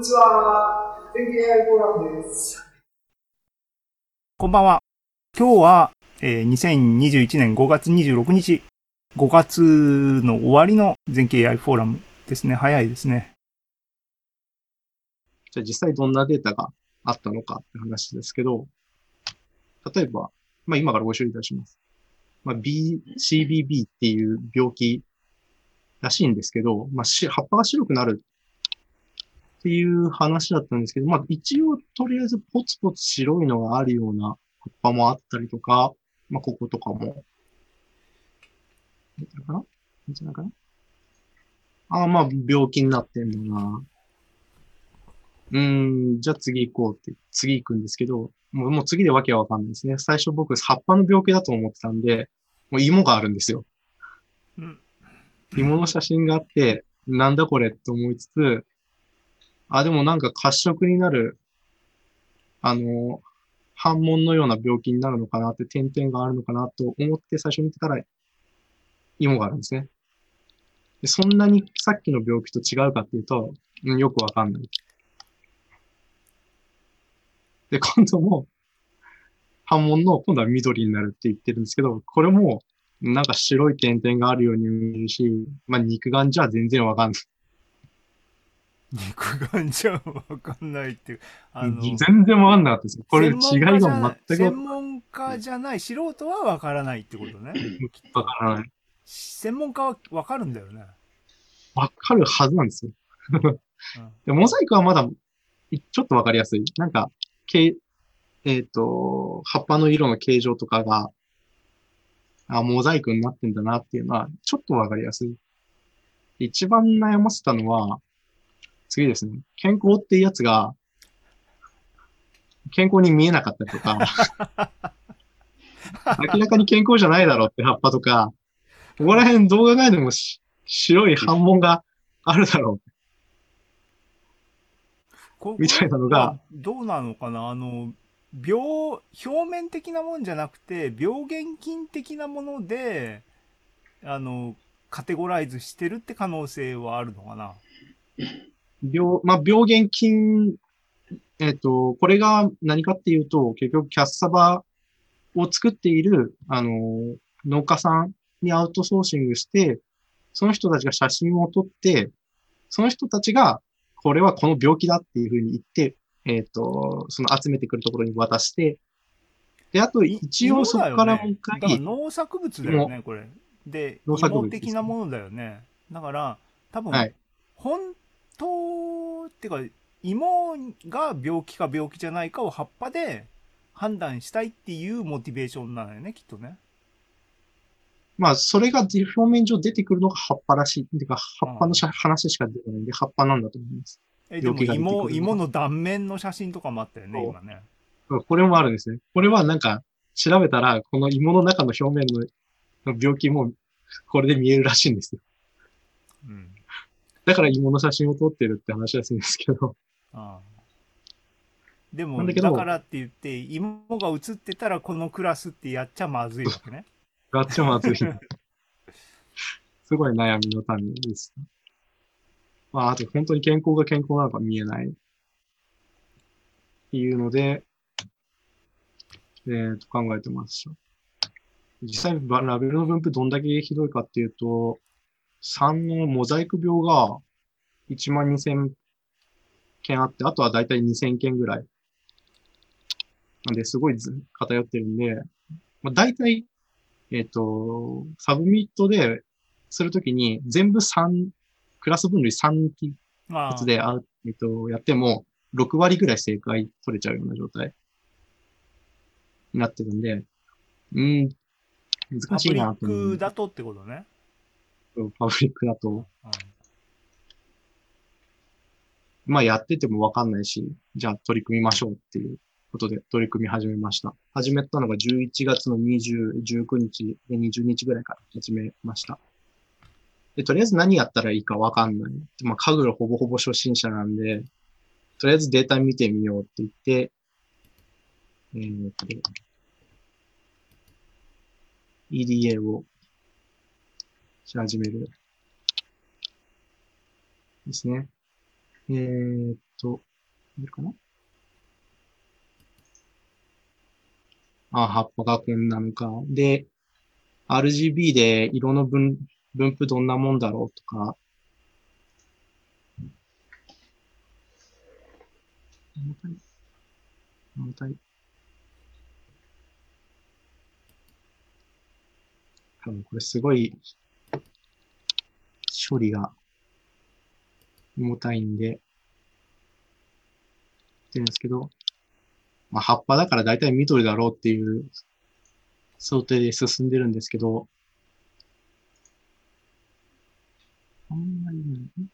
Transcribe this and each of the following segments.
にちは。天気 AI フォーラムです。こんばんは。今日は、えー2021年5月26日、5月の終わりの全景 AI フォーラムですね。早いですね。じゃあ実際どんなデータがあったのかって話ですけど、例えば、まあ今からご紹介いたします。まあ B、CBB っていう病気らしいんですけど、まあし葉っぱが白くなるっていう話だったんですけど、まあ一応とりあえずポツポツ白いのがあるような葉っぱもあったりとか、まあこことかも、いかな？いかな？ああ、まあ病気になってんだな。うーん、じゃあ次行こうって、次行くんですけど、もうもう次でわけはわかんないですね。最初僕、葉っぱの病気だと思ってたんで、もう芋があるんですよ。うん。芋の写真があって、なんだこれって思いつつ、あ、でもなんか褐色になる、あの、反問のような病気になるのかなって、点々があるのかなと思って最初見てたら、芋があるんですね。でそんなにさっきの病気と違うかっていうと、うんよくわかんない。で、今度も、反問の今度は緑になるって言ってるんですけど、これも、なんか白い点々があるように見えるし、まあ肉眼じゃ全然わかんない。肉眼じゃわかんないっていう。あの、全然わかんなかったですよ。これ違いが全く専門家じゃない素人はわからないってことね。わからない。専門家はわかるんだよね。わかるはずなんですよ。でモザイクはまだ、いちょっとわかりやすい。なんか、けえっ、と、葉っぱの色の形状とかが、あ、モザイクになってんだなっていうのは、ちょっとわかりやすい。一番悩ませたのは、次ですね。健康っていうやつが、健康に見えなかったりとか、明らかに健康じゃないだろうって葉っぱとか、ここら辺動画外でもし白い反問があるだろう。こみたいなのが、どうなのかな？あの、病、表面的なもんじゃなくて、病原菌的なもので、あの、カテゴライズしてるって可能性はあるのかな？病、まあ、病原菌、えっ、と、これが何かっていうと、結局キャッサバを作っている、あの、農家さんにアウトソーシングして、その人たちが写真を撮って、その人たちが、これはこの病気だっていうふうに言って、えっ、と、その集めてくるところに渡して、で、あと一応そこからもう一回、だから農作物だよね、これ。で、農作物です芋的なものだよね。だから、多分、はい本当っていうか、芋が病気か病気じゃないかを葉っぱで判断したいっていうモチベーションなのよね、きっとね。まあ、それが表面上出てくるのが葉っぱらしい。てか、葉っぱのしゃ話しか出てないんで、葉っぱなんだと思います。え、でも芋、は芋の断面の写真とかもあったよね、今ね。これもあるんですね。これはなんか、調べたら、この芋の中の表面の病気も、これで見えるらしいんですよ。うん。だから芋の写真を撮ってるって話らしいんですけど。ああでもだだからって言って芋が映ってたらこのクラスってやっちゃまずいわけね。ガッチャまずい。すごい悩みの種です。まあ、あと本当に健康が健康なのか見えない。っていうので、えー、と考えてました。実際、ばラベルの分布どんだけひどいかっていうと、3のモザイク病が1万2000件あって、あとはだいたい2000件ぐらい。なんで、すごいず偏ってるんで、まあ、大体、えっ、と、 submit でするときに全部3、クラス分類3決め打ちで、あえっ、と、やっても6割ぐらい正解取れちゃうような状態になってるんで、うん、難しいなと思うク。だとってことね。パブリックだと、うんまあやっててもわかんないし、じゃあ取り組みましょうっていうことで取り組み始めました。始めたのが11月の20、19日で20日ぐらいから始めました。で、とりあえず何やったらいいかわかんない。でまあ、カグルほぼほぼ初心者なんで、とりあえずデータ見てみようって言って、えーっと、EDA をし始める。ですね。えーっと、見えるかな？あ、葉っぱがこんなのか。で、RGB で色の分分布どんなもんだろうとか、重たい。重たい。多分これすごい処理が重たいんで、ってるんですけど、まあ、葉っぱだから大体緑だろうっていう想定で進んでるんですけど、あんまりね、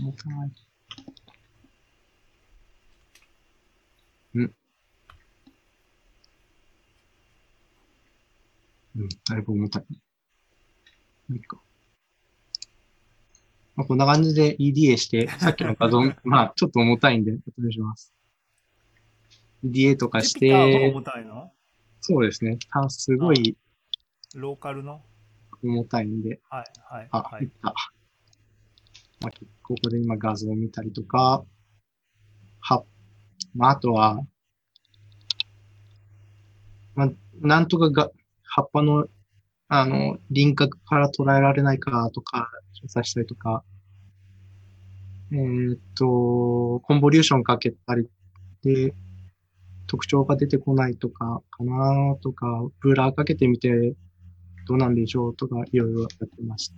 重たい。うん。うん、だいぶ重たい。いいか。まあ、こんな感じで EDA して、さっきの画像、まあ、ちょっと重たいんで、お願いします。EDA とかして、重たいの？そうですね。たすごいローカルの？重たいんで、はいはいあ、はいいっ。た。まあ、ここで今画像を見たりとか、は、まあ、あとは、まあ、なんとかが、葉っぱの、あの、輪郭から捉えられないかとか、調査したりとか、えーっと、コンボリューションかけたりで、特徴が出てこないとか、かなとか、ブーラーかけてみて、どうなんでしょうとか、いろいろやってました。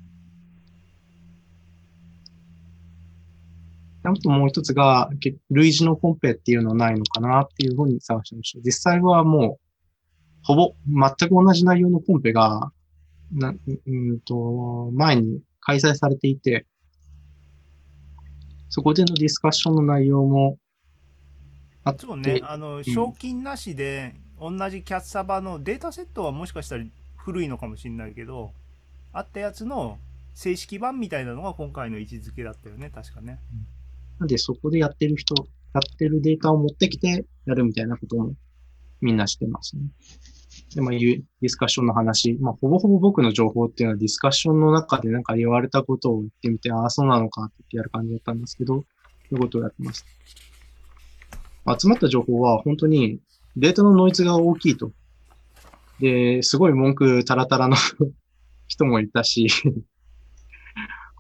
あともう一つが、類似のコンペっていうのはないのかなっていうふうに探してました。実際はもう、ほぼ全く同じ内容のコンペが、な、ううんと、前に開催されていて、そこでのディスカッションの内容もあって、そうね、あの、賞金なしで、同じキャッサバのデータセットはもしかしたら古いのかもしれないけど、あったやつの正式版みたいなのが今回の位置づけだったよね、確かね。なんでそこでやってる人、やってるデータを持ってきてやるみたいなこともみんなしてますね。で、まあ、いうディスカッションの話、まあ、ほぼほぼ僕の情報っていうのはディスカッションの中でなんか言われたことを言ってみて、ああ、そうなのかって言ってやる感じだったんですけど、そういうことをやってます。集まった情報は本当にデータのノイズが大きいと。で、すごい文句タラタラの 人もいたし、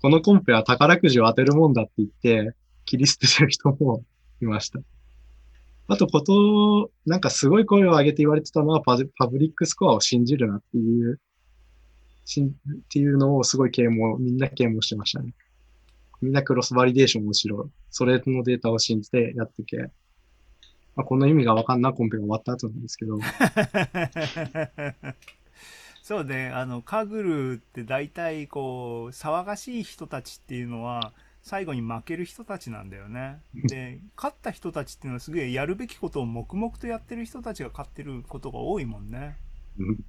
このコンペは宝くじを当てるもんだって言って、切り捨ててる人もいました。あと、こと、なんかすごい声を上げて言われてたのはパパブリックスコアを信じるなっていう、しんっていうのをすごい啓蒙、みんな啓蒙してましたね。みんなクロスバリデーションをしろ。それのデータを信じてやってけ。まあ、この意味がわかんないコンペが終わった後なんですけど、そうね、あの、カグルって大体こう、騒がしい人たちっていうのは、最後に負ける人たちなんだよね。で、勝った人たちっていうのはすげえやるべきことを黙々とやってる人たちが勝ってることが多いもんね。うん